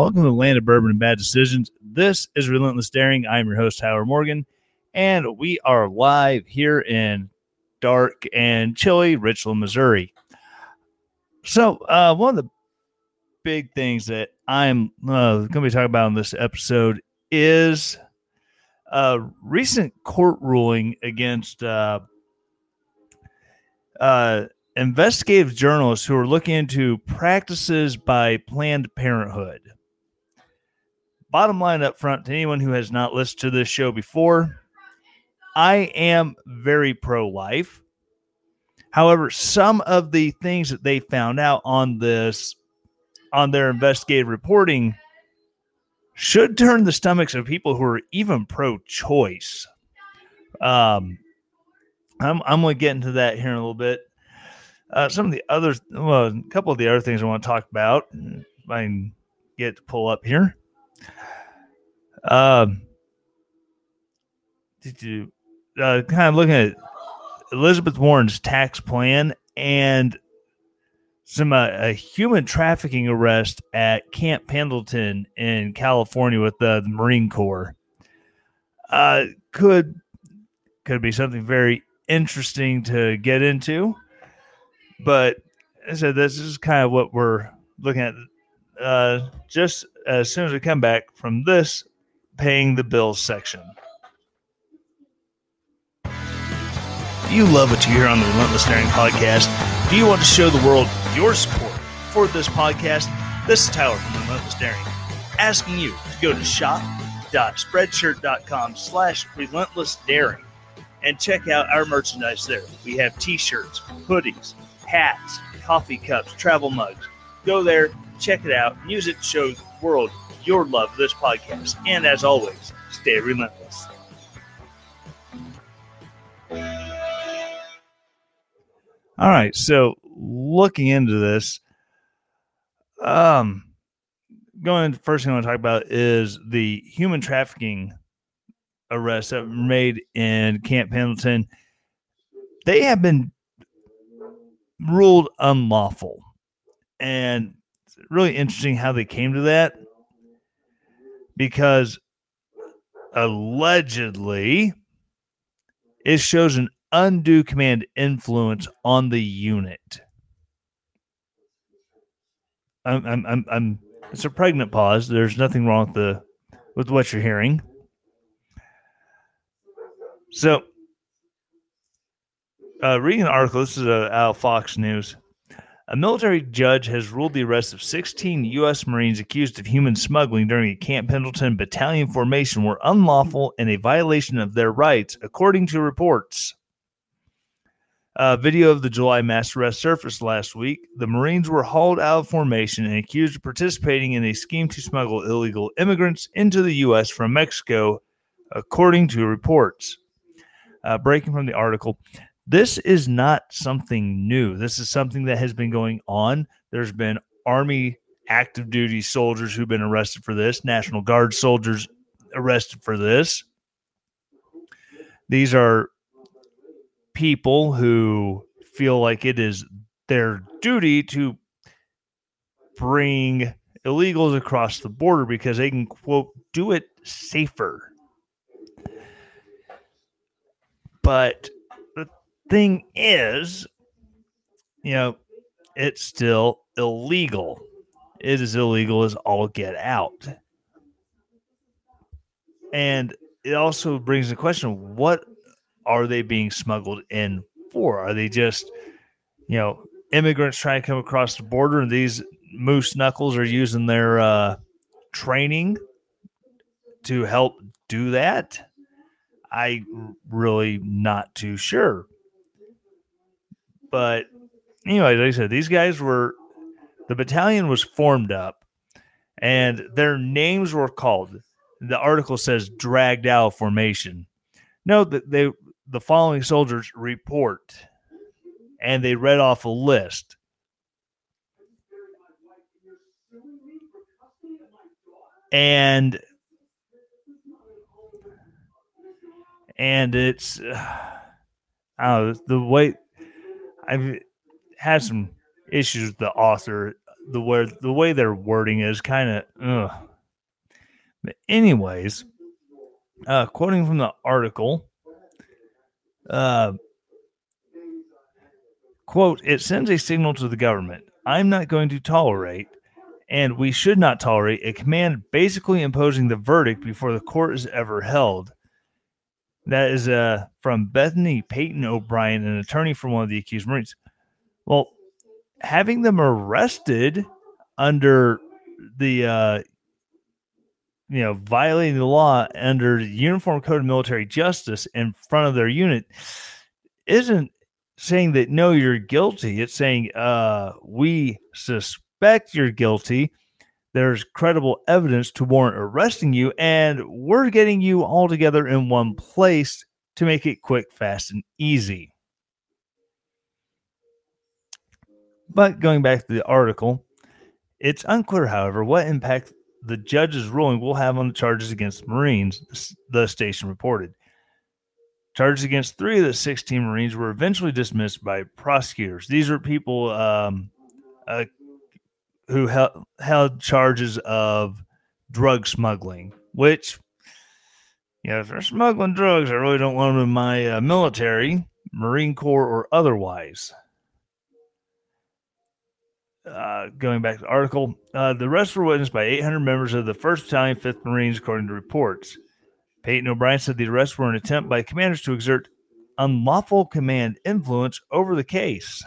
Welcome to the land of bourbon and bad decisions. This is Relentless Daring. I'm your host, Howard Morgan, and we are live here in dark and chilly Richland, Missouri. So, uh, one of the big things that I'm uh, going to be talking about in this episode is a recent court ruling against uh, uh, investigative journalists who are looking into practices by Planned Parenthood. Bottom line up front to anyone who has not listened to this show before, I am very pro life. However, some of the things that they found out on this, on their investigative reporting, should turn the stomachs of people who are even pro choice. Um, I'm, I'm going to get into that here in a little bit. Uh, some of the other, well, a couple of the other things I want to talk about, I can get to pull up here. Um, did you uh, kind of looking at Elizabeth Warren's tax plan and some uh, a human trafficking arrest at Camp Pendleton in California with the, the Marine Corps. Uh, could could be something very interesting to get into, but I said this is kind of what we're looking at. Uh, just as soon as we come back from this paying the bills section. Do you love what you hear on the Relentless Daring podcast? Do you want to show the world your support for this podcast? This is Tyler from Relentless Daring, asking you to go to shop.spreadshirt.com slash relentless daring and check out our merchandise there. We have t-shirts, hoodies, hats, coffee cups, travel mugs. Go there, check it out, use it to show the world your love of this podcast. And as always, stay relentless. All right, so looking into this, um, going into the first thing I want to talk about is the human trafficking arrests that were made in Camp Pendleton. They have been ruled unlawful, and really interesting how they came to that because allegedly it shows an undue command influence on the unit. I'm, I'm, I'm, I'm, it's a pregnant pause. There's nothing wrong with the, with what you're hearing. So, uh, reading an article, this is uh, out Fox News. A military judge has ruled the arrest of 16 U.S. Marines accused of human smuggling during a Camp Pendleton battalion formation were unlawful and a violation of their rights, according to reports. A video of the July mass arrest surfaced last week. The Marines were hauled out of formation and accused of participating in a scheme to smuggle illegal immigrants into the U.S. from Mexico, according to reports. Uh, breaking from the article, this is not something new. This is something that has been going on. There's been Army active duty soldiers who've been arrested for this, National Guard soldiers arrested for this. These are people who feel like it is their duty to bring illegals across the border because they can, quote, do it safer. But thing is, you know, it's still illegal. It is illegal as all get out. And it also brings the question what are they being smuggled in for? Are they just, you know, immigrants trying to come across the border, and these moose knuckles are using their uh, training to help do that. I really not too sure. But anyway, like I said, these guys were the battalion was formed up and their names were called. The article says dragged out formation. No, that they the following soldiers report and they read off a list. And and it's uh, I the way I've had some issues with the author. The where the way their wording is kind of. But anyways, uh, quoting from the article, uh, quote: "It sends a signal to the government. I'm not going to tolerate." And we should not tolerate a command basically imposing the verdict before the court is ever held. That is uh, from Bethany Payton O'Brien, an attorney for one of the accused Marines. Well, having them arrested under the uh, you know violating the law under the Uniform Code of Military Justice in front of their unit isn't saying that no you're guilty it's saying uh we suspect you're guilty there's credible evidence to warrant arresting you and we're getting you all together in one place to make it quick fast and easy But going back to the article, it's unclear, however, what impact the judge's ruling will have on the charges against the Marines, the station reported. Charges against three of the 16 Marines were eventually dismissed by prosecutors. These were people um, uh, who held, held charges of drug smuggling, which, you know, if they're smuggling drugs, I really don't want them in my uh, military, Marine Corps, or otherwise uh, going back to the article, uh, the arrests were witnessed by 800 members of the 1st Battalion, 5th Marines, according to reports. Payton O'Brien said the arrests were an attempt by commanders to exert unlawful command influence over the case.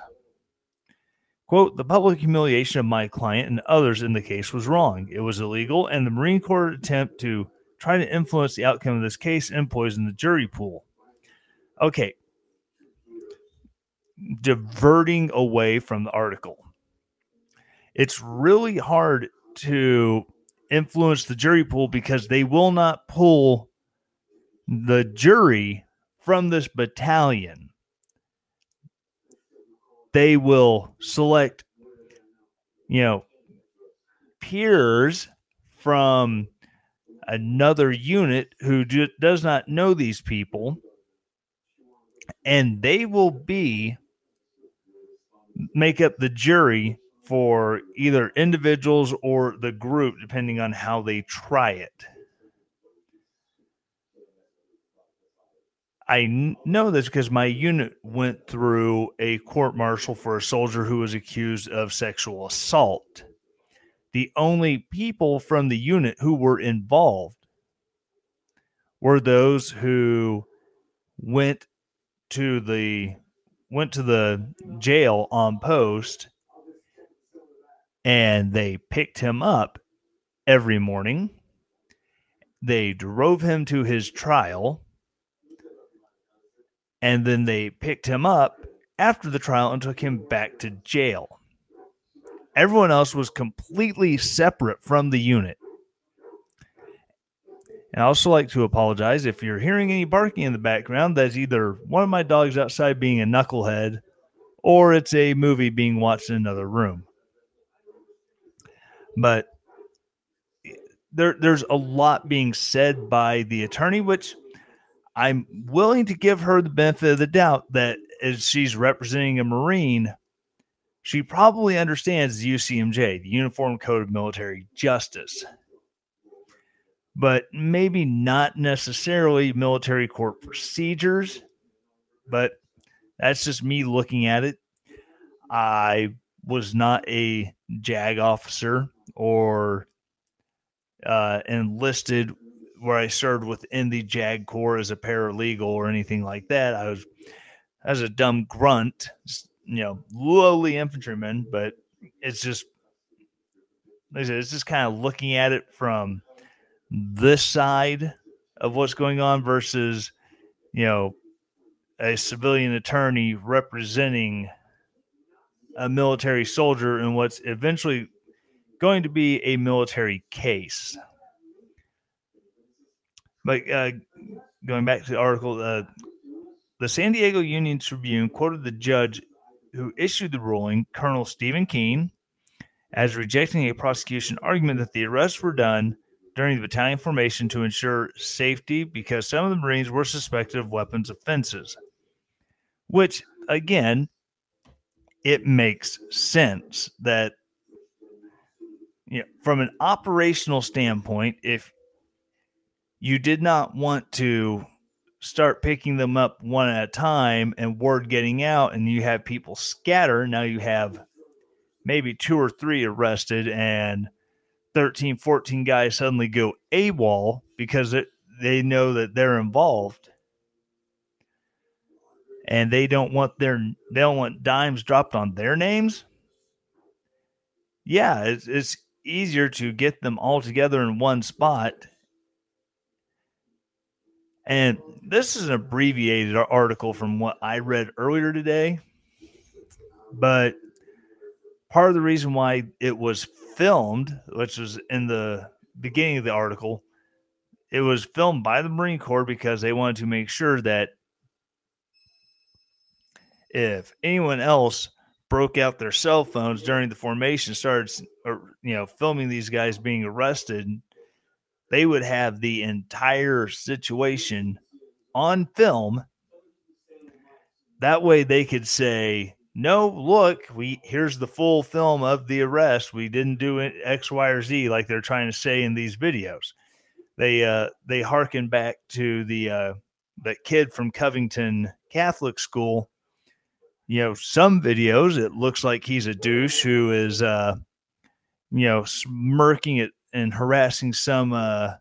Quote, the public humiliation of my client and others in the case was wrong. It was illegal, and the Marine Corps attempt to try to influence the outcome of this case and poison the jury pool. Okay. Diverting away from the article it's really hard to influence the jury pool because they will not pull the jury from this battalion. They will select, you know, peers from another unit who do, does not know these people, and they will be make up the jury for either individuals or the group, depending on how they try it. I know this because my unit went through a court martial for a soldier who was accused of sexual assault. The only people from the unit who were involved were those who went to the went to the jail on post and they picked him up every morning. They drove him to his trial, and then they picked him up after the trial and took him back to jail. Everyone else was completely separate from the unit. And I also like to apologize if you're hearing any barking in the background. That's either one of my dogs outside being a knucklehead or it's a movie being watched in another room. But eh, there, there's a lot being said by the attorney, which I'm willing to give her the benefit of the doubt that as she's representing a Marine, she probably understands the UCMJ, the Uniform Code of Military Justice, but maybe not necessarily military court procedures. But that's just me looking at it. I was not a JAG officer or uh, enlisted where I served within the JAG Corps as a paralegal or anything like that. I was as a dumb grunt, you know, lowly infantryman, but it's just, like I said, it's just kind of looking at it from this side of what's going on versus, you know, a civilian attorney representing a military soldier in what's eventually going to be a military case. But uh, going back to the article, uh, the San Diego Union Tribune quoted the judge who issued the ruling, Colonel Stephen Keane, as rejecting a prosecution argument that the arrests were done during the battalion formation to ensure safety because some of the Marines were suspected of weapons offenses. Which, again, it makes sense that you know, from an operational standpoint, if you did not want to start picking them up one at a time and word getting out and you have people scatter, now you have maybe two or three arrested and 13, 14 guys suddenly go AWOL because it, they know that they're involved. And they don't want their they don't want dimes dropped on their names? Yeah it's, it's easier to get them all together in one spot and this is an abbreviated article from what i read earlier today but part of the reason why it was filmed which was in the beginning of the article it was filmed by the marine corps because they wanted to make sure that if anyone else broke out their cell phones during the formation, started, or, you know, filming these guys being arrested, they would have the entire situation on film. That way they could say, no, look, we here's the full film of the arrest. We didn't do it X, Y, or Z like they're trying to say in these videos. They uh they harken back to the uh that kid from Covington Catholic School you know, some videos it looks like he's a douche who is, uh, you know, smirking at and harassing some uh,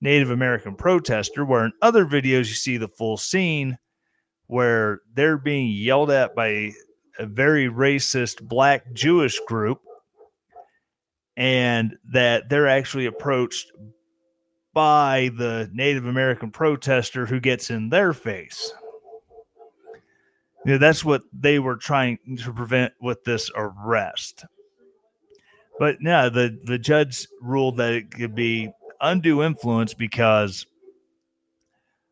Native American protester. Where in other videos you see the full scene where they're being yelled at by a very racist black Jewish group, and that they're actually approached by the Native American protester who gets in their face. You know, that's what they were trying to prevent with this arrest. But yeah, the, the judge ruled that it could be undue influence because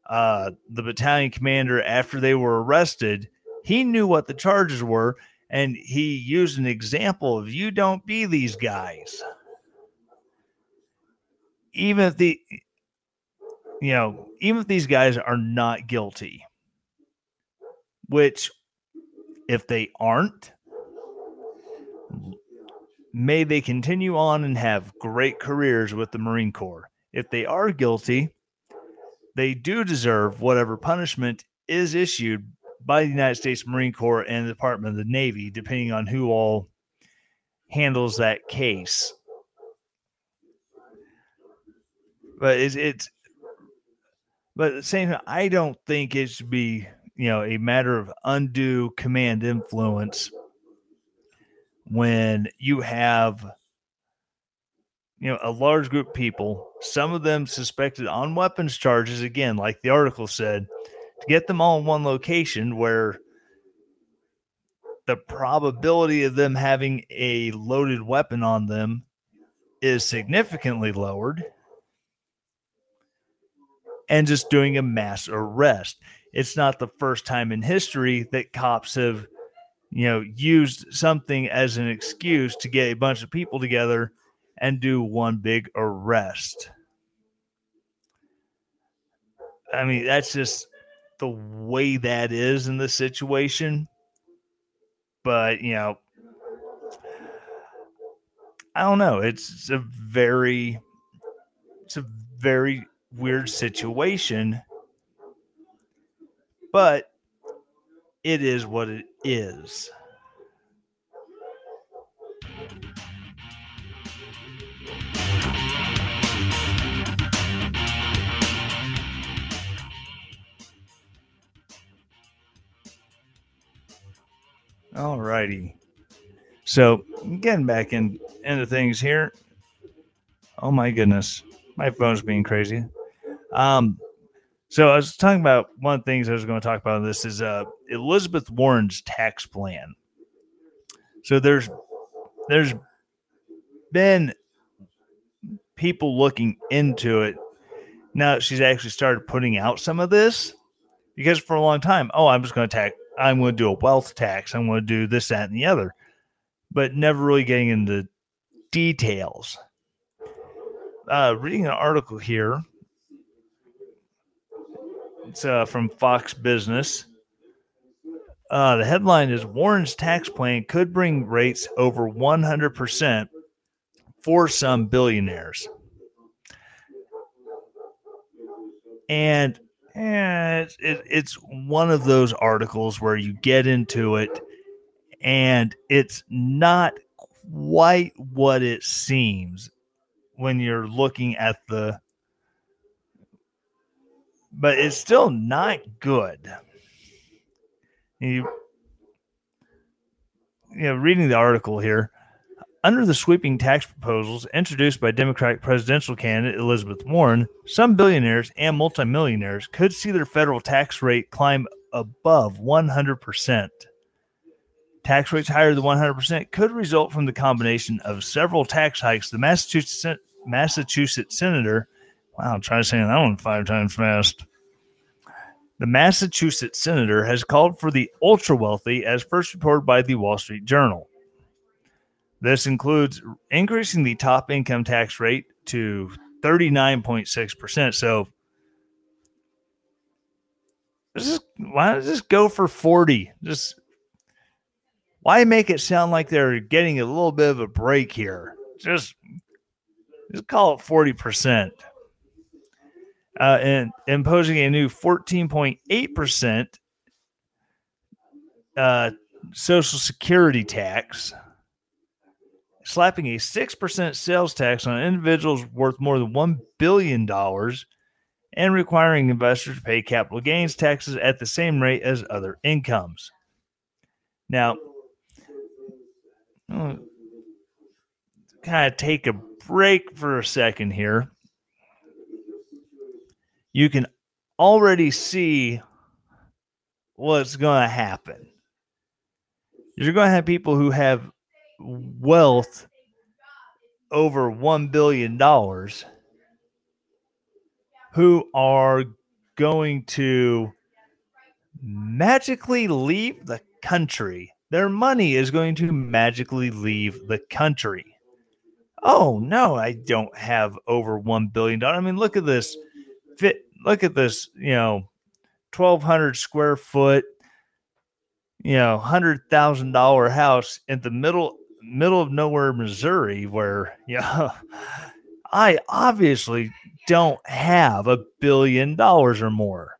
uh, the battalion commander, after they were arrested, he knew what the charges were, and he used an example of you don't be these guys. Even if the you know, even if these guys are not guilty, which, if they aren't, may they continue on and have great careers with the Marine Corps. If they are guilty, they do deserve whatever punishment is issued by the United States Marine Corps and the Department of the Navy, depending on who all handles that case. But it's, it's but the same I don't think it should be you know a matter of undue command influence when you have you know a large group of people some of them suspected on weapons charges again like the article said to get them all in one location where the probability of them having a loaded weapon on them is significantly lowered and just doing a mass arrest. It's not the first time in history that cops have, you know, used something as an excuse to get a bunch of people together and do one big arrest. I mean, that's just the way that is in this situation. But, you know, I don't know. It's, it's a very, it's a very weird situation but it is what it is. All righty. So getting back in into things here. Oh my goodness, my phone's being crazy. Um, so I was talking about one of the things I was going to talk about. This is uh Elizabeth Warren's tax plan. So there's there's been people looking into it. Now she's actually started putting out some of this because for a long time, oh, I'm just going to tax. I'm going to do a wealth tax. I'm going to do this, that, and the other, but never really getting into details. Uh, reading an article here. It's uh, from Fox Business. Uh, the headline is Warren's tax plan could bring rates over 100% for some billionaires. And, and it, it's one of those articles where you get into it and it's not quite what it seems when you're looking at the but it's still not good you, you know reading the article here under the sweeping tax proposals introduced by Democratic presidential candidate Elizabeth Warren, some billionaires and multimillionaires could see their federal tax rate climb above 100%. Tax rates higher than 100% could result from the combination of several tax hikes. The Massachusetts, Massachusetts senator, wow, trying to that one five times fast. The Massachusetts senator has called for the ultra wealthy, as first reported by the Wall Street Journal. This includes increasing the top income tax rate to 39.6%. So just why does this go for 40? Just why make it sound like they're getting a little bit of a break here? Just just call it 40%. Uh, and imposing a new 14.8% uh, Social Security tax slapping a 6% sales tax on individuals worth more than $1 billion and requiring investors to pay capital gains taxes at the same rate as other incomes. Now, kind of take a break for a second here. You can already see what's going to happen. You're going to have people who have wealth over $1 billion who are going to magically leave the country. Their money is going to magically leave the country. Oh no, I don't have over one billion dollars. I mean, look at this fit. Look at this. You know, twelve hundred square foot. You know, hundred thousand dollar house in the middle middle of nowhere, Missouri, where you know I obviously don't have a billion dollars or more.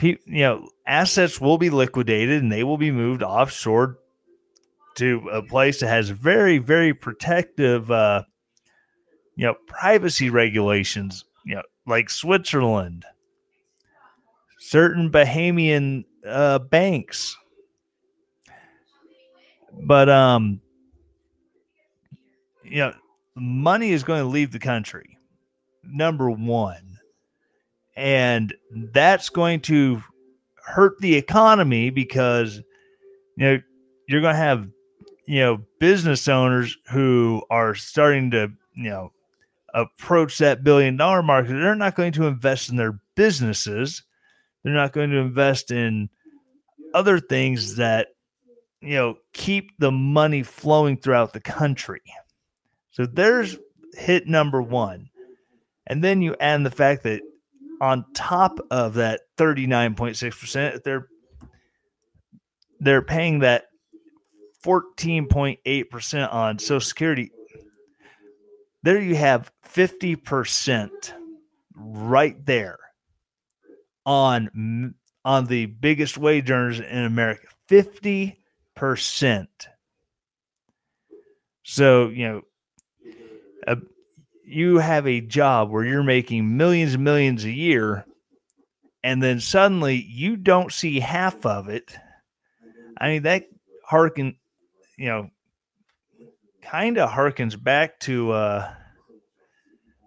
you know, assets will be liquidated and they will be moved offshore to a place that has very, very protective, uh, you know, privacy regulations. You know, like Switzerland, certain Bahamian uh, banks but um, you know, money is going to leave the country. Number one, and that's going to hurt the economy because you know you're going to have you know business owners who are starting to you know approach that billion dollar market they're not going to invest in their businesses they're not going to invest in other things that you know, keep the money flowing throughout the country. So there's hit number one. And then you add the fact that on top of that 39.6%, they're they're paying that 14.8% on Social Security. There you have 50% right there on on the biggest wage earners in America. 50 percent. So you know, a, you have a job where you're making millions and millions a year, and then suddenly you don't see half of it I mean, that harken, you know, kind of harkens back to uh,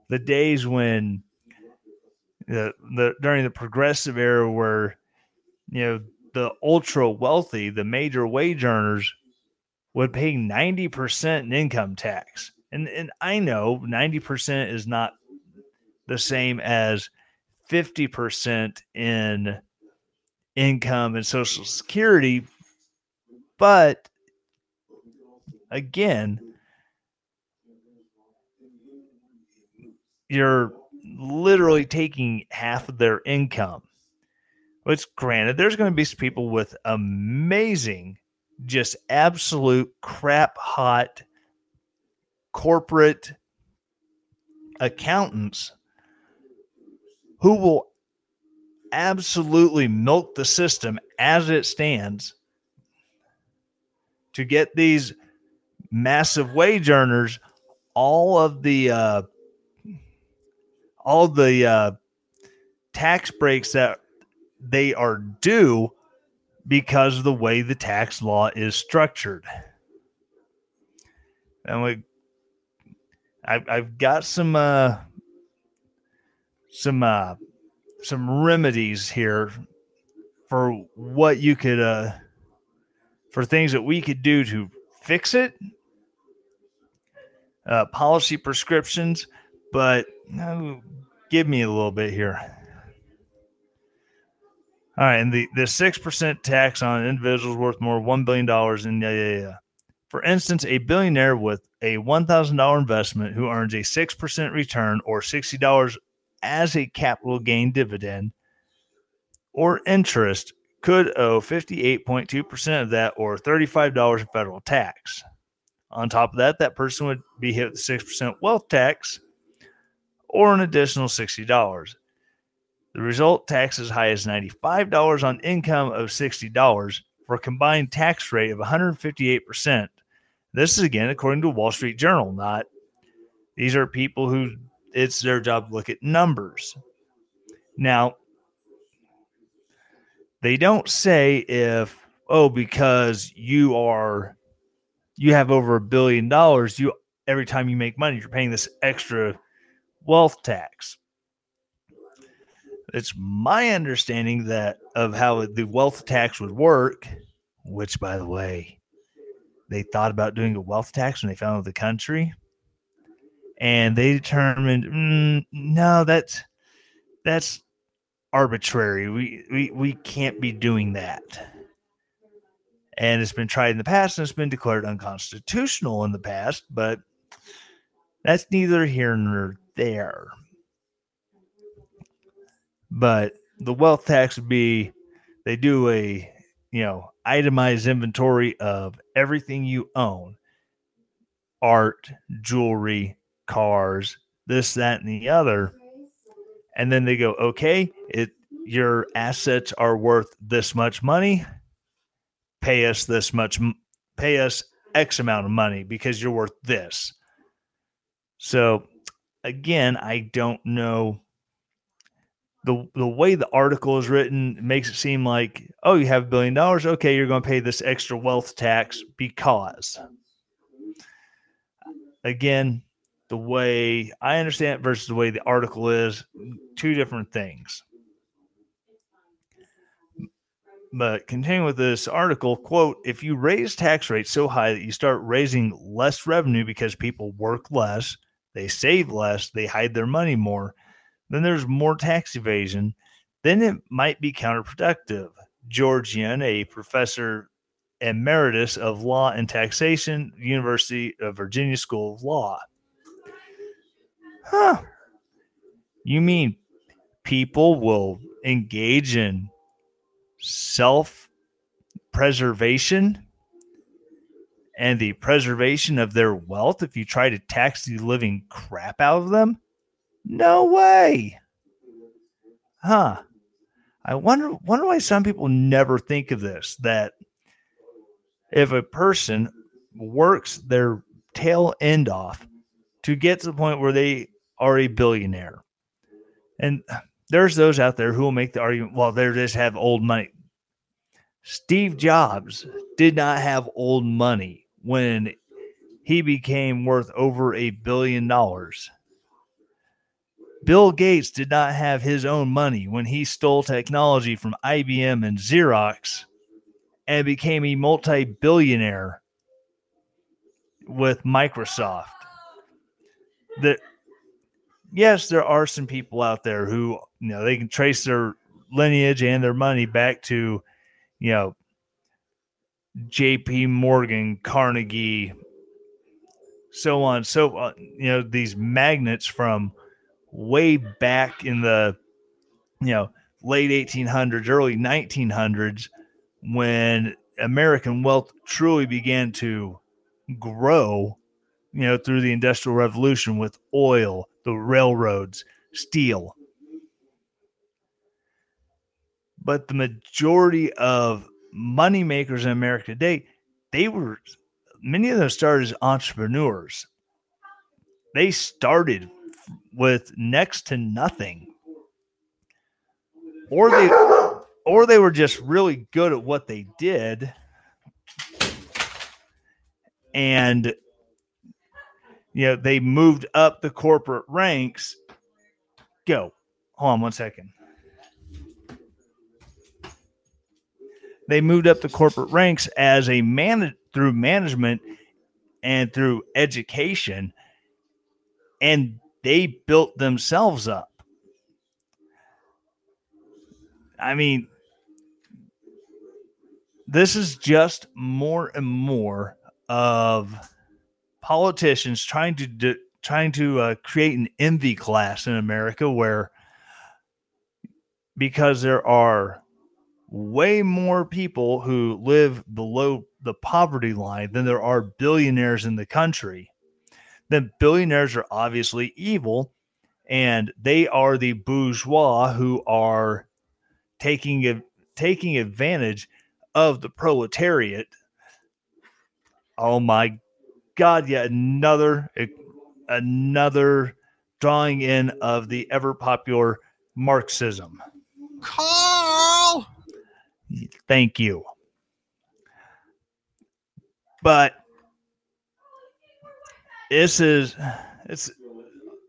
the days when the, the during the progressive era where you know the ultra wealthy, the major wage earners would pay 90% in income tax. And and I know 90% is not the same as 50% in income and social security, but again, you're literally taking half of their income. Which, granted, there's going to be some people with amazing, just absolute crap hot corporate accountants who will absolutely milk the system as it stands to get these massive wage earners all of the uh, all the uh, tax breaks that they are due because of the way the tax law is structured. And we, I've, I've got some uh, some uh, some remedies here for what you could uh, for things that we could do to fix it. Uh, policy prescriptions, but uh, give me a little bit here. All right, and the the six percent tax on individuals worth more one billion dollars in yeah, yeah, yeah. For instance, a billionaire with a one thousand dollar investment who earns a six percent return or sixty dollars as a capital gain dividend or interest could owe fifty eight point two percent of that or thirty five dollars in federal tax. On top of that, that person would be hit with six percent wealth tax or an additional sixty dollars. The result tax as high as $95 on income of $60 for a combined tax rate of 158%. This is again according to Wall Street Journal, not these are people who it's their job to look at numbers. Now, they don't say if, oh, because you are you have over a billion dollars, you every time you make money, you're paying this extra wealth tax it's my understanding that of how the wealth tax would work, which, by the way, they thought about doing a wealth tax when they founded the country, and they determined, mm, no, that's that's arbitrary. We, we we can't be doing that. And it's been tried in the past and it's been declared unconstitutional in the past, but that's neither here nor there. But the wealth tax would be they do a you know itemized inventory of everything you own. Art jewelry cars this that and the other. And then they go okay it your assets are worth this much money pay us this much pay us x amount of money because you're worth this. So again i don't know. The the way the article is written makes it seem like oh you have a billion dollars? Okay you're going to pay this extra wealth tax because. Again the way i understand it versus the way the article is two different things but continuing with this article quote if you raise tax rates so high that you start raising less revenue because people work less they save less they hide their money more then there's more tax evasion, then it might be counterproductive. George Yin, a professor emeritus of law and taxation, University of Virginia School of Law. Huh. You mean people will engage in self preservation and the preservation of their wealth if you try to tax the living crap out of them? No way. Huh. I wonder wonder why some people never think of this that if a person works their tail end off to get to the point where they are a billionaire. And there's those out there who will make the argument, well, they just have old money. Steve Jobs did not have old money when he became worth over a billion dollars. Bill Gates did not have his own money when he stole technology from IBM and Xerox and became a multi billionaire with Microsoft. That yes, there are some people out there who you know they can trace their lineage and their money back to you know J.P. Morgan, Carnegie, so on, so on. You know these magnets from way back in the you know late 1800s, early 1900s when American wealth truly began to grow, you know, through the Industrial Revolution with oil, the railroads, steel. But the majority of money makers in America today, they were many of them started as entrepreneurs. They started with next to nothing. Or they or they were just really good at what they did and you know they moved up the corporate ranks go hold on one second they moved up the corporate ranks as a man through management and through education and they built themselves up. I mean this is just more and more of politicians trying to do, trying to uh, create an envy class in America where because there are way more people who live below the poverty line than there are billionaires in the country then billionaires are obviously evil and they are the bourgeois who are taking taking advantage of the proletariat. Oh my God! Yet another eh, another drawing in of the ever popular Marxism. Carl, thank you. But this is it's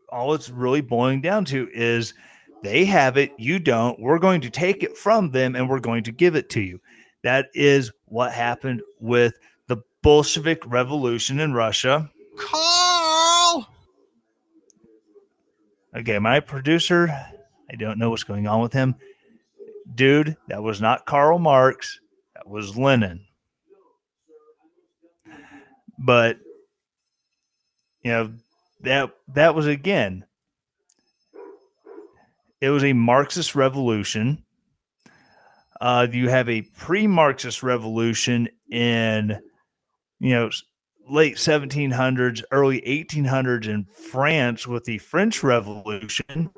all it's really boiling down to is they have it, you don't. We're going to take it from them and we're going to give it to you. That is what happened with the Bolshevik Revolution in Russia. Carl! Okay, my producer, I don't know what's going on with him. Dude, that was not Karl Marx, that was Lenin. But you know, that that was again it was a Marxist revolution uh, you have a pre-Marxist revolution in, you know, late 1700s, early 1800s in France with the French Revolution.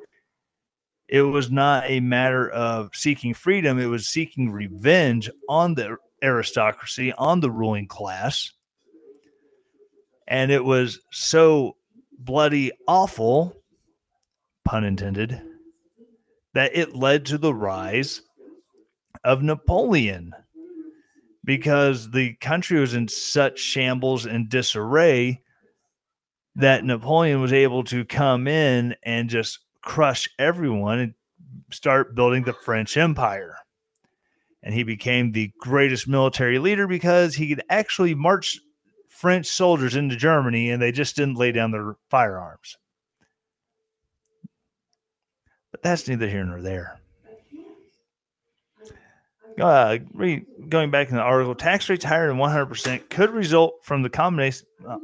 It was not a matter of seeking freedom; it was seeking revenge on the aristocracy, on the ruling class, and it was so bloody awful, pun intended, that it led to the rise of Napoleon. Because the country was in such shambles and disarray that Napoleon was able to come in and just crush everyone and start building the French Empire. And he became the greatest military leader because he could actually march French soldiers into Germany and they just didn't lay down their firearms. But that's neither here nor there uh, re, going back in the article, tax rates higher than 100% could result from the combination. Uh,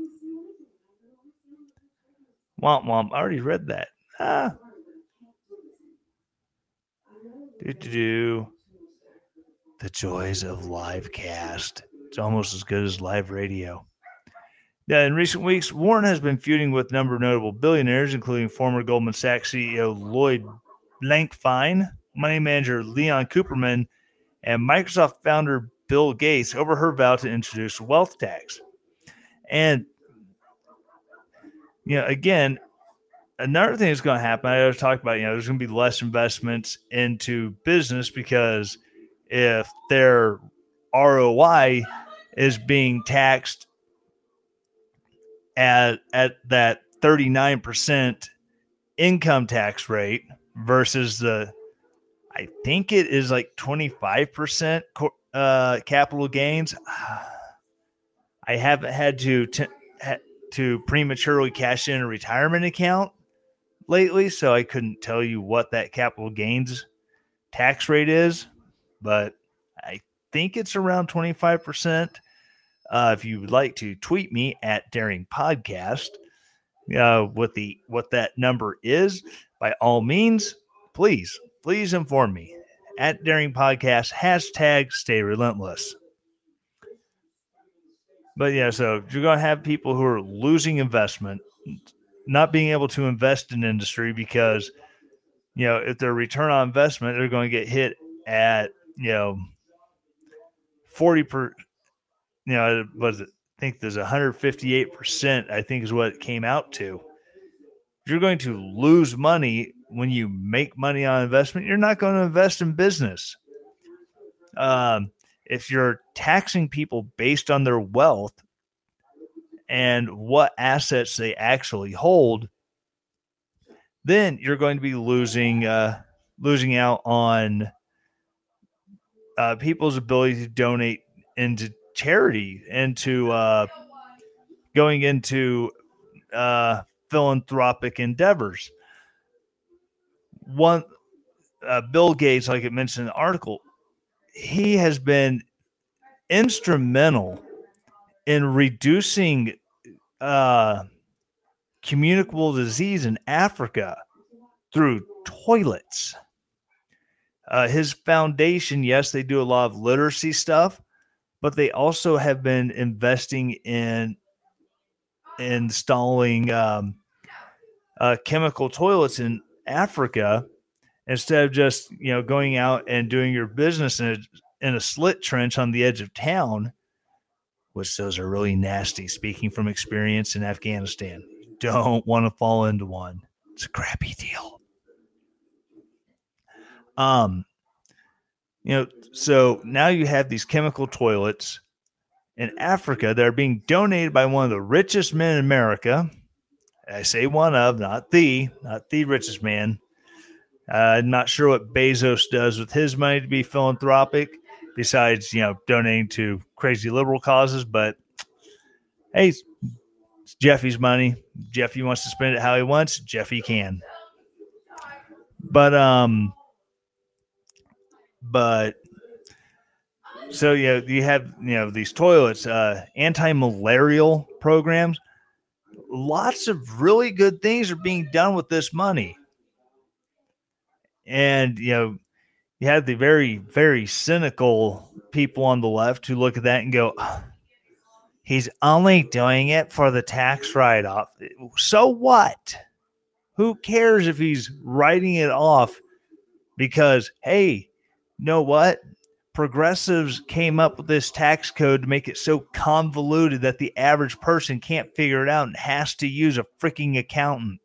womp womp. I already read that. Ah. Do, do, do. The joys of live cast. It's almost as good as live radio. Yeah, in recent weeks, Warren has been feuding with a number of notable billionaires, including former Goldman Sachs CEO Lloyd Blankfein, money manager Leon Cooperman, and Microsoft founder Bill Gates over her vow to introduce wealth tax. And you know, again, another thing that's going to happen. I was talking about, you know, there's going to be less investments into business because if they're ROI is being taxed at at that 39% income tax rate versus the I think it is like 25% uh, capital gains. I haven't had to t- to prematurely cash in a retirement account lately, so I couldn't tell you what that capital gains tax rate is, but I think it's around 25%. Uh, if you would like to tweet me at Daring Podcast, uh, what the what that number is, by all means, please, please inform me at Daring Podcast, hashtag stay relentless. But yeah, so you're going to have people who are losing investment, not being able to invest in industry because, you know, if their return on investment, they're going to get hit at, you know, 40 per, you know, was it? I think there's 158%, I think is what it came out to. You're going to lose money when you make money on investment, you're not going to invest in business. Um, if you're taxing people based on their wealth and what assets they actually hold, then you're going to be losing uh, losing out on uh, people's ability to donate into charity, into uh, going into uh, philanthropic endeavors. One, uh, Bill Gates, like it mentioned in the article, he has been instrumental in reducing uh, communicable disease in Africa through toilets. Uh, his foundation, yes, they do a lot of literacy stuff, but they also have been investing in installing um, uh, chemical toilets in Africa instead of just you know going out and doing your business in a, in a slit trench on the edge of town which those are really nasty speaking from experience in afghanistan. Don't want to fall into one. It's a crappy deal. Um you know so now you have these chemical toilets in africa that are being donated by one of the richest men in america. I say one of not the not the richest man. Uh, I'm not sure what Bezos does with his money to be philanthropic, besides you know donating to crazy liberal causes. But hey, it's Jeffy's money. Jeffy wants to spend it how he wants. Jeffy can. But um, but so yeah, you have you know these toilets, uh, anti-malarial programs. Lots of really good things are being done with this money and, you know, you have the very, very cynical people on the left who look at that and go, he's only doing it for the tax write off. So what? Who cares if he's writing it off because, hey, know what? Progressives came up with this tax code to make it so convoluted that the average person can't figure it out and has to use a freaking accountant.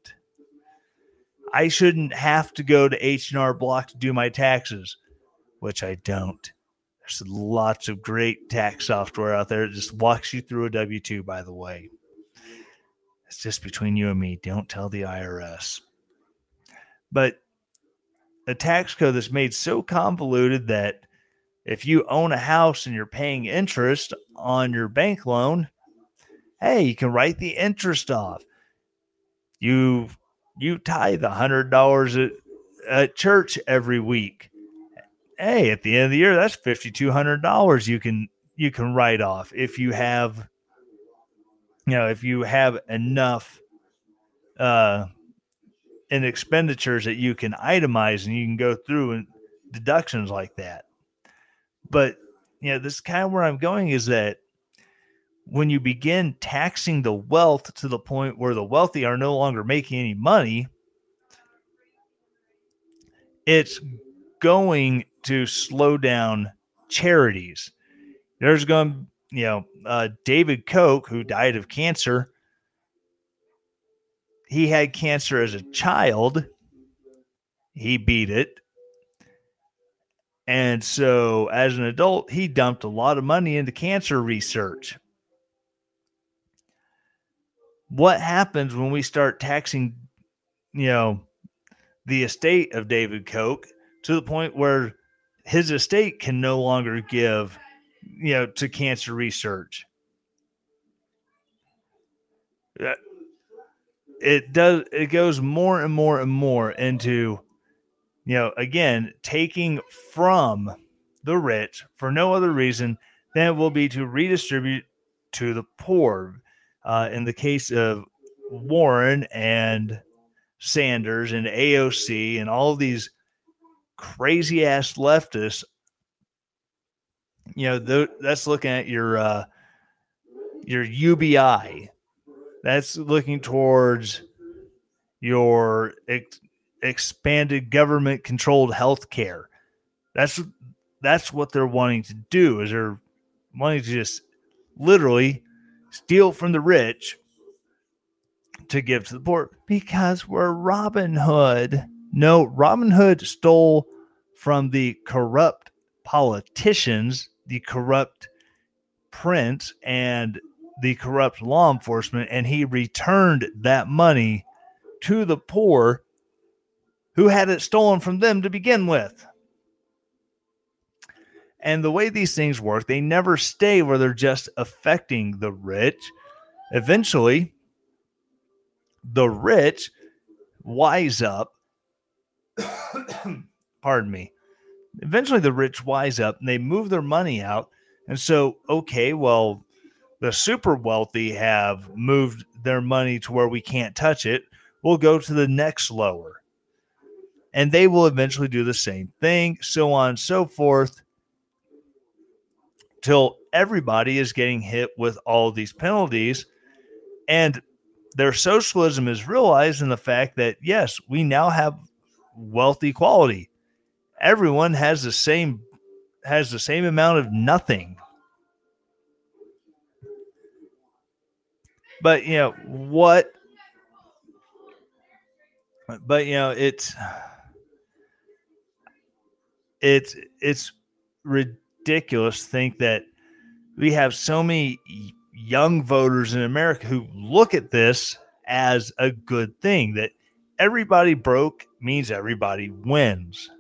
I shouldn't have to go to H&R Block to do my taxes, which I don't. There's lots of great tax software out there that just walks you through a W2, by the way. It's just between you and me. Don't tell the IRS. But a tax code that's made so convoluted that if you own a house and you're paying interest on your bank loan, hey, you can write the interest off. You you tithe a hundred dollars at, church every week. Hey, at the end of the year, that's fifty two hundred dollars you can you can write off if you have you know if you have enough uh in expenditures that you can itemize and you can go through and deductions like that. But you know, this is kind of where I'm going is that when you begin taxing the wealth to the point where the wealthy are no longer making any money, it's going to slow down charities. There's going, you know, uh, David Koch, who died of cancer, he had cancer as a child. He beat it. And so, as an adult, he dumped a lot of money into cancer research. What happens when we start taxing, you know, the estate of David Koch to the point where his estate can no longer give, you know, to cancer research? Uh, it does, it goes more and more and more into you know, again, taking from the rich for no other reason than it will be to redistribute to the poor. Uh, in the case of Warren and Sanders and AOC and all these crazy ass leftists, you know, th- that's looking at your uh, your UBI. That's looking towards your ex- expanded government controlled health care. That's that's what they're wanting to do is they're wanting to just literally steal from the rich to give to the poor because we're Robin Hood. No, Robin Hood stole from the corrupt politicians, the corrupt prince, and the corrupt law enforcement, and he returned that money to the poor who had it stolen from them to begin with. And the way these things work, they never stay where they're just affecting the rich. Eventually, the rich wise up. pardon me. Eventually, the rich wise up and they move their money out. And so, okay, well, the super wealthy have moved their money to where we can't touch it. We'll go to the next lower and they will eventually do the same thing, so on and so forth, till everybody is getting hit with all these penalties. And their socialism is realized in the fact that, yes, we now have wealth equality. Everyone has the same has the same amount of nothing. But you know what but you know it's it's it's ridiculous to think that we have so many young voters in America who look at this as a good thing that everybody broke means everybody wins.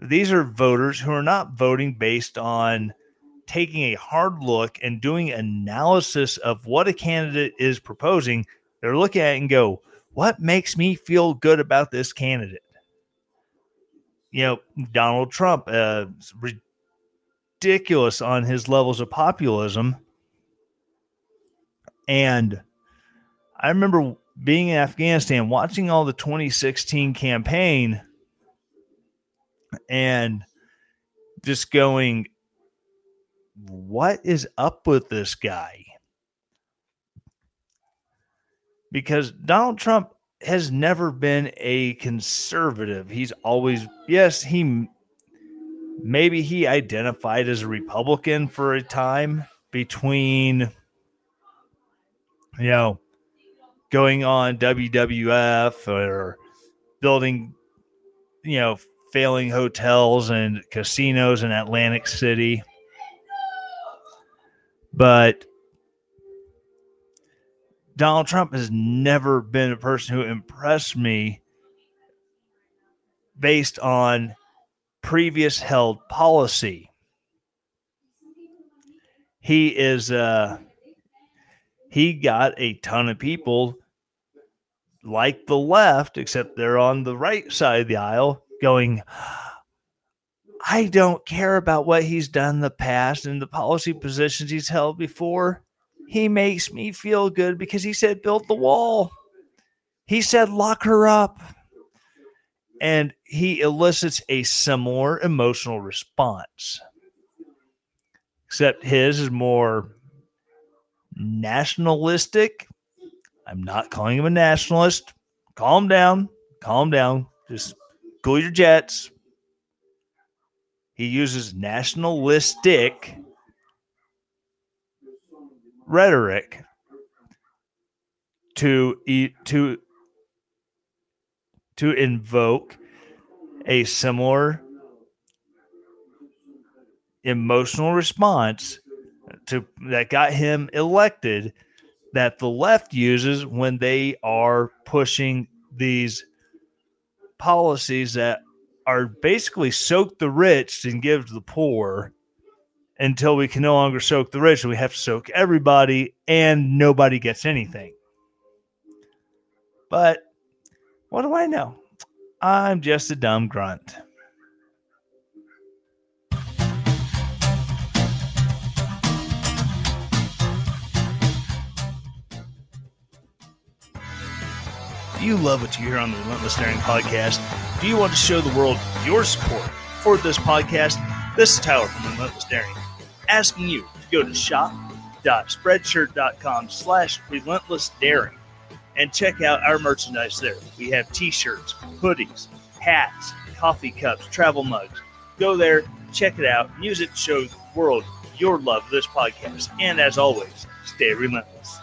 These are voters who are not voting based on taking a hard look and doing analysis of what a candidate is proposing. They're looking at it and go, what makes me feel good about this candidate? You know, Donald Trump, uh, ridiculous on his levels of populism. And I remember being in Afghanistan, watching all the 2016 campaign and just going, what is up with this guy? Because Donald Trump has never been a conservative. He's always, yes, he maybe he identified as a Republican for a time between, you know, going on WWF or building, you know, failing hotels and casinos in Atlantic City. But Donald Trump has never been a person who impressed me based on previous held policy. He is uh he got a ton of people like the left, except they're on the right side of the aisle, going, I don't care about what he's done in the past and the policy positions he's held before. He makes me feel good because he said build the wall. He said lock her up. And he elicits a similar emotional response. Except his is more nationalistic. I'm not calling him a nationalist. Calm down. Calm down. Just cool your jets. He uses nationalistic rhetoric to to to invoke a similar emotional response to that got him elected that the left uses when they are pushing these policies that are basically soak the rich and give to the poor until we can no longer soak the rich we have to soak everybody and nobody gets anything. But what do I know? I'm just a dumb grunt. Do you love what you hear on the Relentless Daring podcast? Do you want to show the world your support for this podcast? This is Tyler from Relentless Daring, asking you to go to shop.spreadshirt.com slash relentless daring and check out our merchandise there. We have t-shirts, hoodies, hats, coffee cups, travel mugs. Go there, check it out, use it to show the world your love of this podcast. And as always, stay relentless.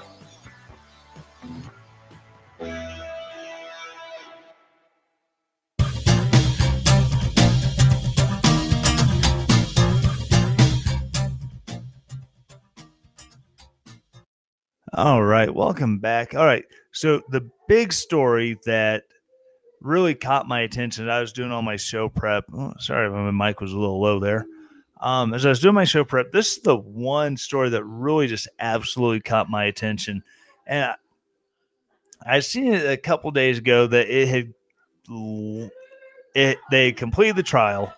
All right, welcome back. All right, so the big story that really caught my attention, I was doing all my show prep. Oh, sorry, my mic was a little low there. Um, as I was doing my show prep, this is the one story that really just absolutely caught my attention, and I, I seen it a couple days ago that it had it they completed the trial,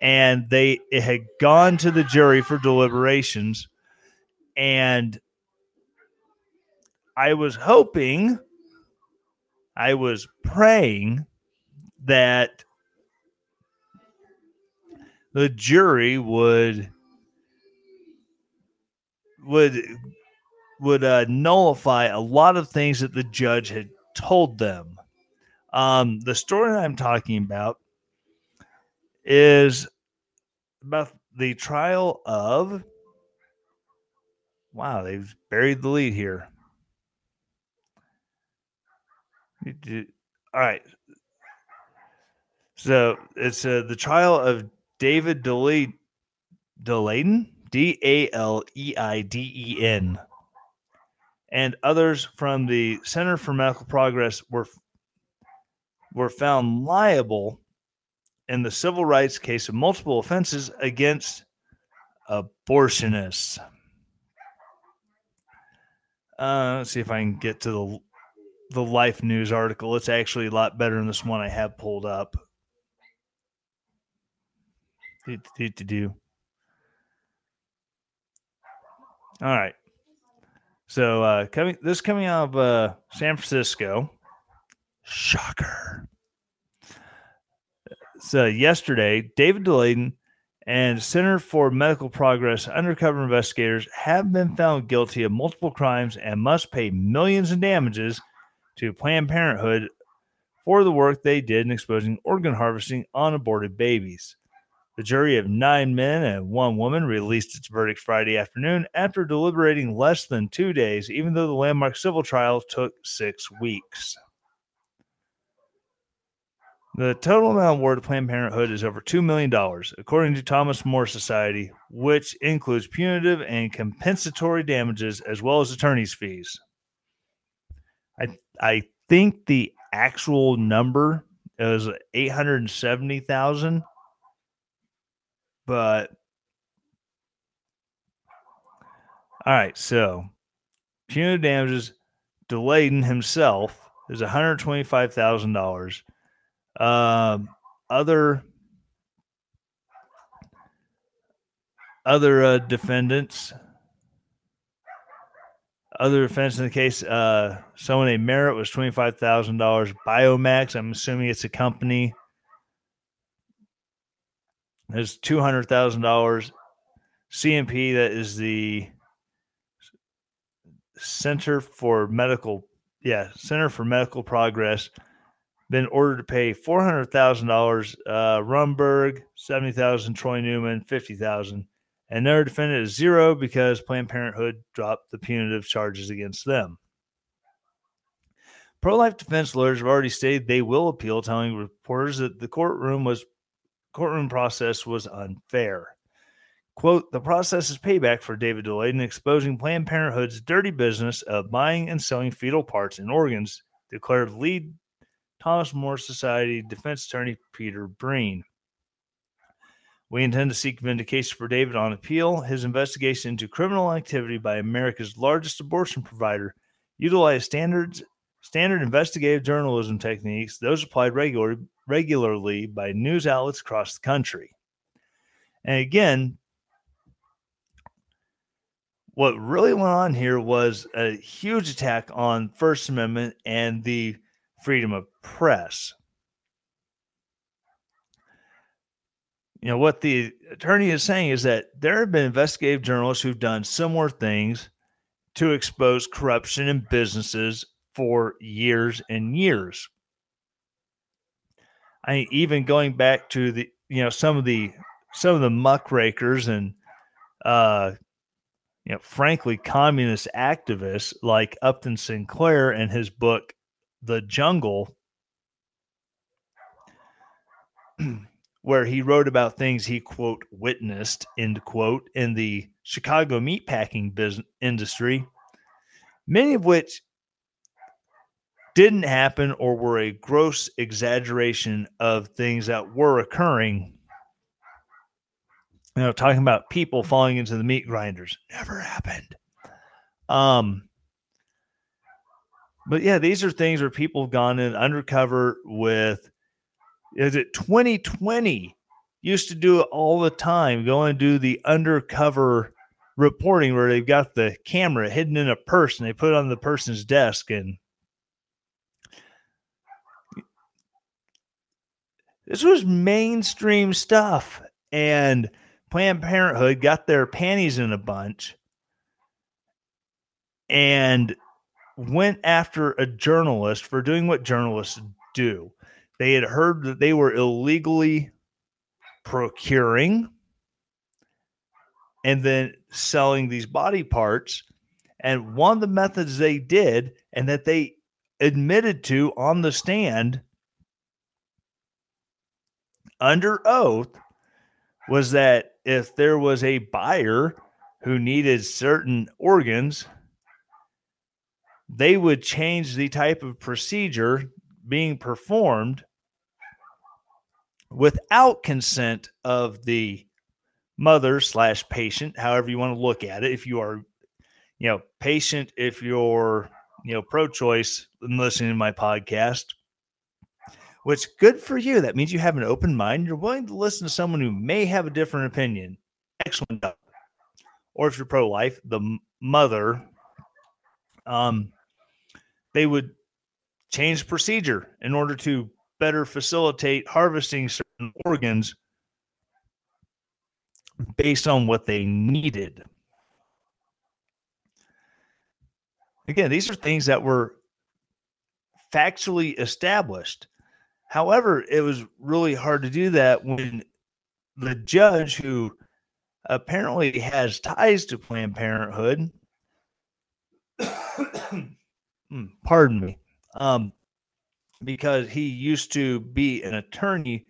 and they it had gone to the jury for deliberations, and I was hoping, I was praying that the jury would would would uh, nullify a lot of things that the judge had told them. Um, the story I'm talking about is about the trial of. Wow, they've buried the lead here. All right. So it's uh, the trial of David Delay Daleiden, D A L E I D E N, and others from the Center for Medical Progress were were found liable in the civil rights case of multiple offenses against abortionists. Uh, let's see if I can get to the the Life News article. It's actually a lot better than this one I have pulled up. All right. So uh coming this coming out of uh San Francisco. Shocker. So yesterday, David Daleiden and Center for Medical Progress undercover investigators have been found guilty of multiple crimes and must pay millions in damages to Planned Parenthood for the work they did in exposing organ harvesting on aborted babies. The jury of nine men and one woman released its verdict Friday afternoon after deliberating less than two days, even though the landmark civil trial took six weeks. The total amount awarded to Planned Parenthood is over $2 million, according to Thomas More Society, which includes punitive and compensatory damages as well as attorney's fees. I I think the actual number is 870,000 but all right, so punitive damages Daleiden himself is $125,000. Um, other other uh, defendants other offense in the case, uh, someone named Merritt was twenty five thousand dollars. Biomax, I'm assuming it's a company. Is two hundred thousand dollars. CMP, that is the Center for Medical, yeah, Center for Medical Progress, been ordered to pay four hundred thousand uh, dollars. Rhomberg seventy thousand. Troy Newman fifty thousand and their defendant is zero because Planned Parenthood dropped the punitive charges against them. Pro life defense lawyers have already stated they will appeal, telling reporters that the courtroom was courtroom process was unfair. Quote, the process is payback for David Daleiden exposing Planned Parenthood's dirty business of buying and selling fetal parts and organs, declared lead Thomas More Society defense attorney Peter Breen. We intend to seek vindication for David on appeal. His investigation into criminal activity by America's largest abortion provider utilized standards standard investigative journalism techniques, those applied regular, regularly by news outlets across the country. And again, what really went on here was a huge attack on First Amendment and the freedom of press. You know, what the attorney is saying is that there have been investigative journalists who've done similar things to expose corruption in businesses for years and years. I mean, even going back to the you know some of the some of the muckrakers and uh you know frankly communist activists like Upton Sinclair and his book The Jungle where he wrote about things he quote witnessed end quote in the Chicago meatpacking business industry many of which didn't happen or were a gross exaggeration of things that were occurring. You know, talking about people falling into the meat grinders never happened. Um, but yeah, these are things where people have gone in undercover with. Is it 2020? Used to do it all the time. Go and do the undercover reporting where they've got the camera hidden in a purse and they put it on the person's desk and This was mainstream stuff. And Planned Parenthood got their panties in a bunch and went after a journalist for doing what journalists do. They had heard that they were illegally procuring and then selling these body parts. And one of the methods they did, and that they admitted to on the stand, under oath was that if there was a buyer who needed certain organs, they would change the type of procedure being performed without consent of the mother slash patient, however you want to look at it. If you are, you know, patient, if you're, you know, pro choice and listening to my podcast, which good for you. That means you have an open mind. You're willing to listen to someone who may have a different opinion. Excellent job. Or if you're pro life, the mother, um, they would change procedure in order to better facilitate harvesting certain organs based on what they needed. Again, these are things that were factually established. However, it was really hard to do that when the judge, who apparently has ties to Planned Parenthood, hmm, pardon me, um, because he used to be an attorney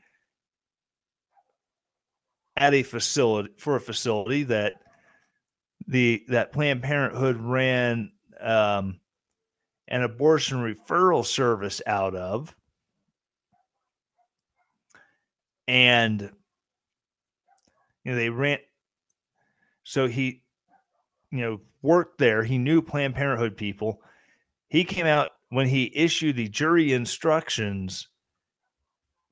at a facility for a facility that the that Planned Parenthood ran um, an abortion referral service out of. And you know they ran so he you know worked there. He knew planned parenthood people. He came out when he issued the jury instructions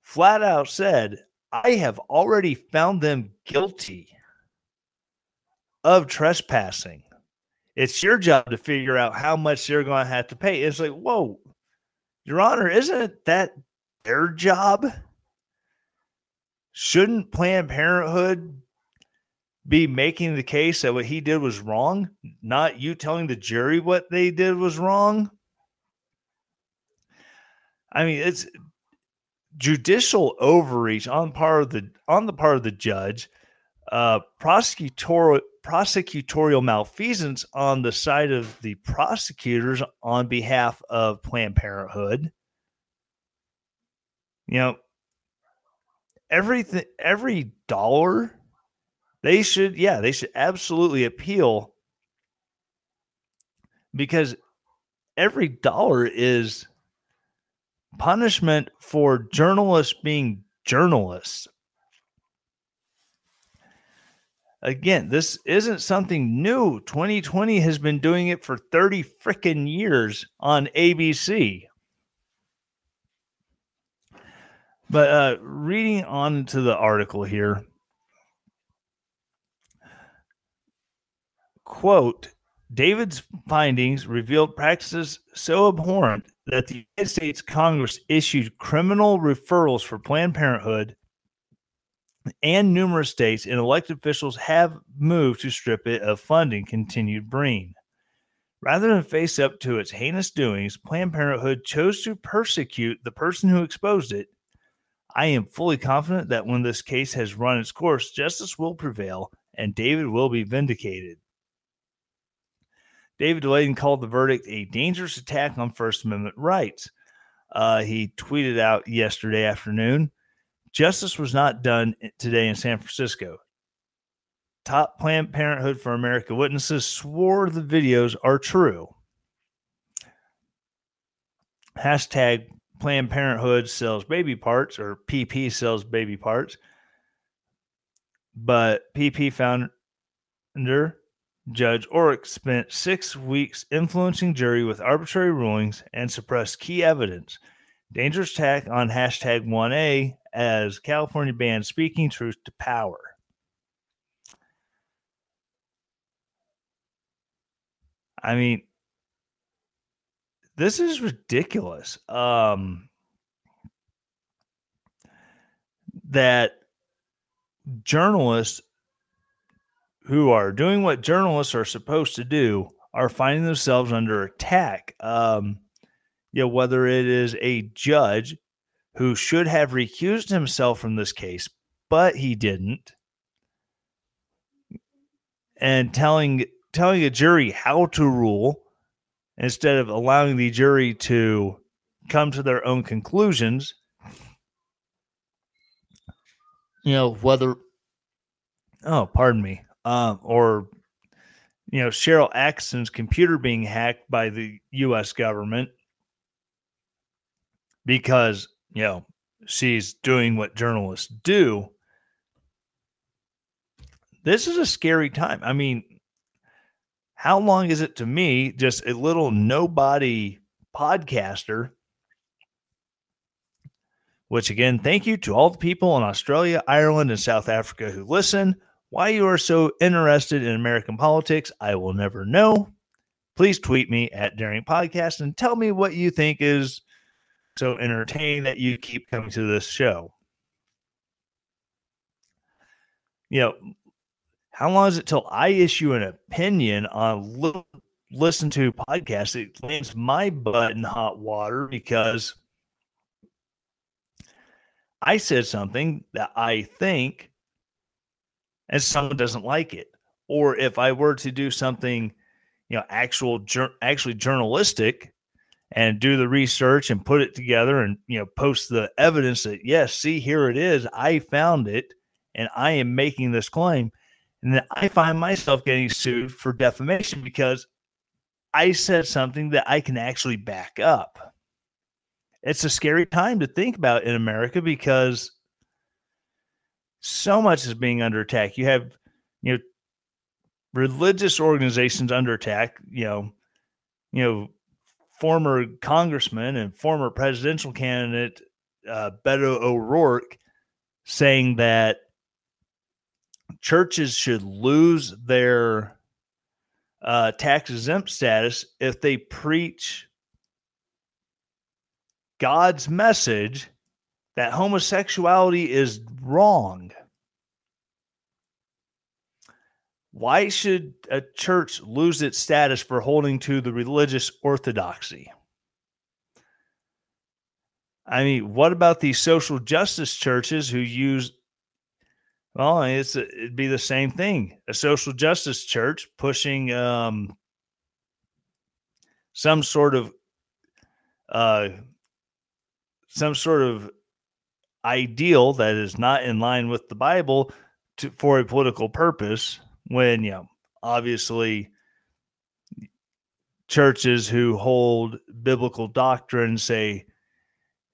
flat out said i have already found them guilty of trespassing. It's your job to figure out how much they're going to have to pay. It's like whoa your honor isn't that their job? Shouldn't Planned Parenthood be making the case that what he did was wrong, not you telling the jury what they did was wrong? I mean, it's judicial overreach on part of the on the part of the judge, uh, prosecutorial prosecutorial malfeasance on the side of the prosecutors on behalf of Planned Parenthood. You know, everything every dollar They should, yeah, they should absolutely appeal because every dollar is punishment for journalists being journalists. Again, this isn't something new. 2020 has been doing it for 30 freaking years on ABC. But uh, reading on to the article here, quote, David's findings revealed practices so abhorrent that the United States Congress issued criminal referrals for Planned Parenthood and numerous states and elected officials have moved to strip it of funding, continued Breen. Rather than face up to its heinous doings, Planned Parenthood chose to persecute the person who exposed it. I am fully confident that when this case has run its course, justice will prevail and David will be vindicated. David Daleiden called the verdict a dangerous attack on First Amendment rights. Uh, he tweeted out yesterday afternoon Justice was not done today in San Francisco. Top Planned Parenthood for America witnesses swore the videos are true. Hashtag Planned Parenthood sells baby parts or PP sells baby parts. But PP founder Judge Orrick spent six weeks influencing jury with arbitrary rulings and suppressed key evidence. Dangerous attack on hashtag 1A as California banned speaking truth to power. I mean, this is ridiculous. Um, that journalists who are doing what journalists are supposed to do are finding themselves under attack. Um, you know, whether it is a judge who should have recused himself from this case, but he didn't, and telling telling a jury how to rule instead of allowing the jury to come to their own conclusions. You know, whether oh, pardon me, um, or you know, Sharyl Attkisson's computer being hacked by the U.S. government because you know she's doing what journalists do. This is a scary time. I mean, how long is it to me, just a little nobody podcaster? Which again, thank you to all the people in Australia, Ireland, and South Africa who listen. Why you are so interested in American politics, I will never know. Please tweet me at Daring Podcast and tell me what you think is so entertaining that you keep coming to this show. You know, how long is it till I issue an opinion on li- listen to podcasts? It lands my butt in hot water because I said something that I think and someone doesn't like it. Or if I were to do something, you know, actual, actually journalistic and do the research and put it together and, you know, post the evidence that, yes, see, here it is. I found it and I am making this claim. And then I find myself getting sued for defamation because I said something that I can actually back up. It's a scary time to think about in America because so much is being under attack. You have, you know, religious organizations under attack. You know, you know, former congressman and former presidential candidate uh, Beto O'Rourke saying that churches should lose their uh, tax exempt status if they preach God's message that homosexuality is wrong. Why should a church lose its status for holding to the religious orthodoxy? I mean, what about these social justice churches who use well, it's it'd be the same thing. A social justice church pushing um, some sort of uh, some sort of ideal that is not in line with the Bible to, for a political purpose when, you know, obviously churches who hold biblical doctrine say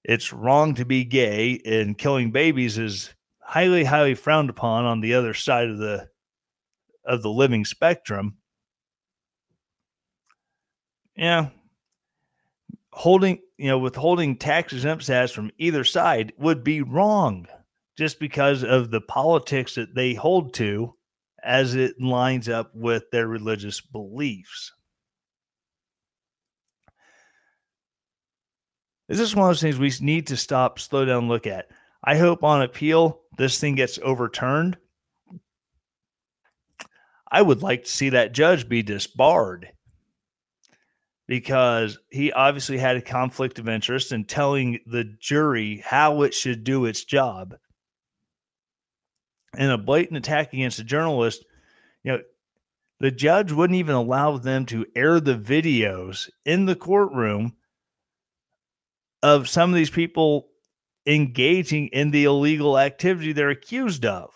it's wrong to be gay and killing babies is highly highly frowned upon on the other side of the of the living spectrum. Yeah. Holding you know withholding tax exempt status from either side would be wrong just because of the politics that they hold to as it lines up with their religious beliefs Is This is one of those things we need to stop, slow down, look at. I hope on appeal this thing gets overturned. I would like to see that judge be disbarred because he obviously had a conflict of interest in telling the jury how it should do its job. And a blatant attack against a journalist, you know, the judge wouldn't even allow them to air the videos in the courtroom of some of these people engaging in the illegal activity they're accused of.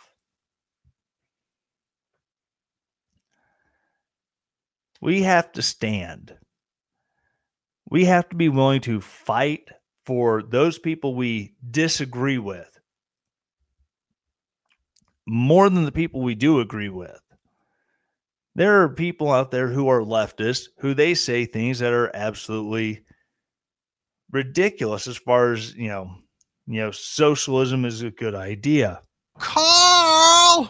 We have to stand. We have to be willing to fight for those people we disagree with more than the people we do agree with. There are people out there who are leftists who they say things that are absolutely ridiculous as far as you know you know socialism is a good idea Carl!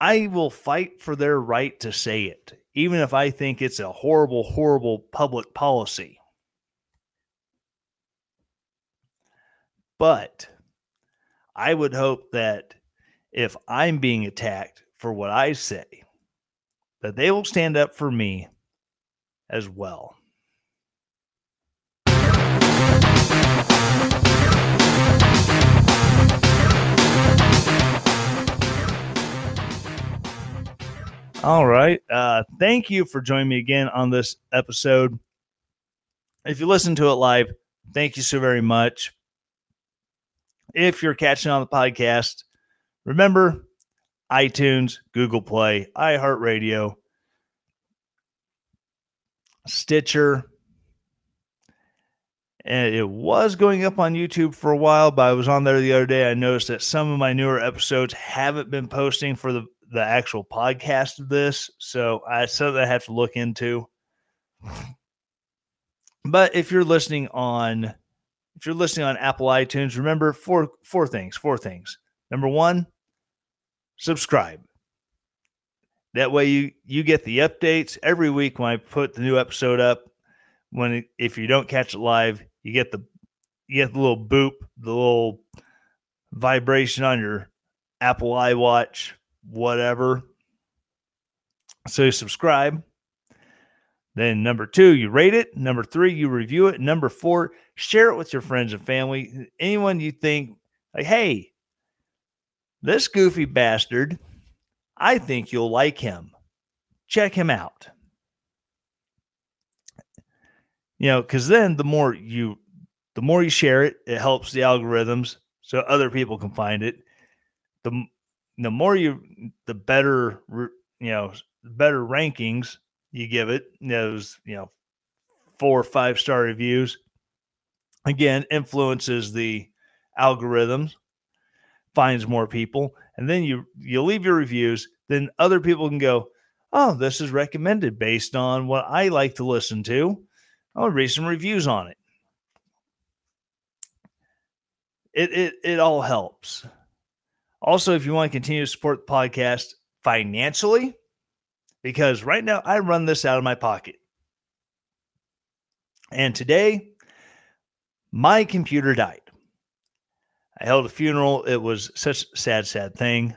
i will fight for their right to say it even if i think it's a horrible horrible public policy. But i would hope that if i'm being attacked for what i say that they will stand up for me as well All right. Uh, thank you for joining me again on this episode. If you listen to it live, thank you so very much. If you're catching on the podcast, remember iTunes, Google Play, iHeartRadio, Stitcher. And it was going up on YouTube for a while, but I was on there the other day. I noticed that some of my newer episodes haven't been posting for the the actual podcast of this. So I something I have to look into. But if you're listening on if you're listening on Apple iTunes, remember four four things, four things. Number 1, subscribe. That way you you get the updates every week when I put the new episode up. When it, if you don't catch it live, you get the you get the little boop, the little vibration on your Apple iWatch whatever. So you subscribe. Then number two, you rate it. Number three, you review it. Number four, share it with your friends and family. Anyone you think, like, hey, this goofy bastard, I think you'll like him. Check him out. You know, because then the more you the more you share it, it helps the algorithms so other people can find it. The the more you, the better, you know, better rankings you give it. Those, you know, four or five star reviews. Again, influences the algorithms, finds more people, and then you you leave your reviews. Then other people can go, oh, this is recommended based on what I like to listen to. I'll read some reviews on it. It it it all helps. Also, if you want to continue to support the podcast financially, because right now I run this out of my pocket. And today, my computer died. I held a funeral. It was such a sad, sad thing.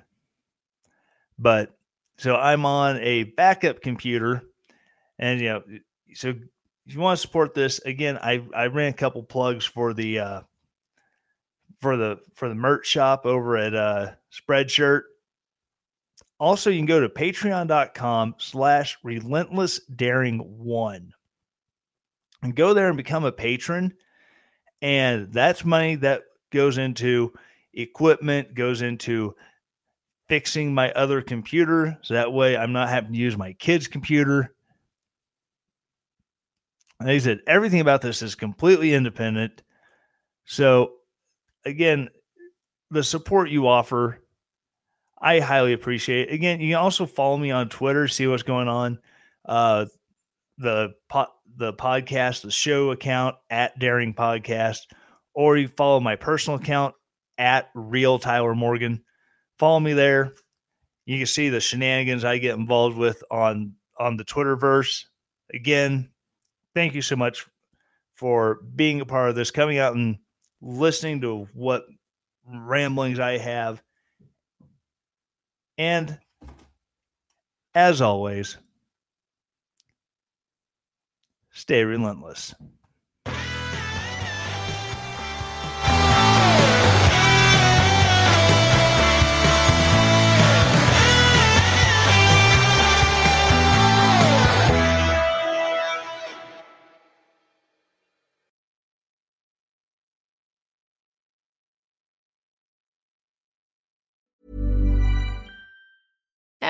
But so I'm on a backup computer. And, you know, so if you want to support this, again, I, I ran a couple plugs for the uh, for the for the merch shop over at uh Spreadshirt. Also, you can go to patreon.com slash relentless daring one and go there and become a patron. And that's money that goes into equipment, goes into fixing my other computer. So that way I'm not having to use my kid's computer. And they said everything about this is completely independent. So again, the support you offer, I highly appreciate. Again, you can also follow me on Twitter, see what's going on. Uh, the po- the podcast, the show account at Daring Podcast, or you follow my personal account at Real Tyler Morgan. Follow me there. You can see the shenanigans I get involved with on on the Twitterverse. Again, thank you so much for being a part of this, coming out and listening to what ramblings I have. And as always, stay relentless.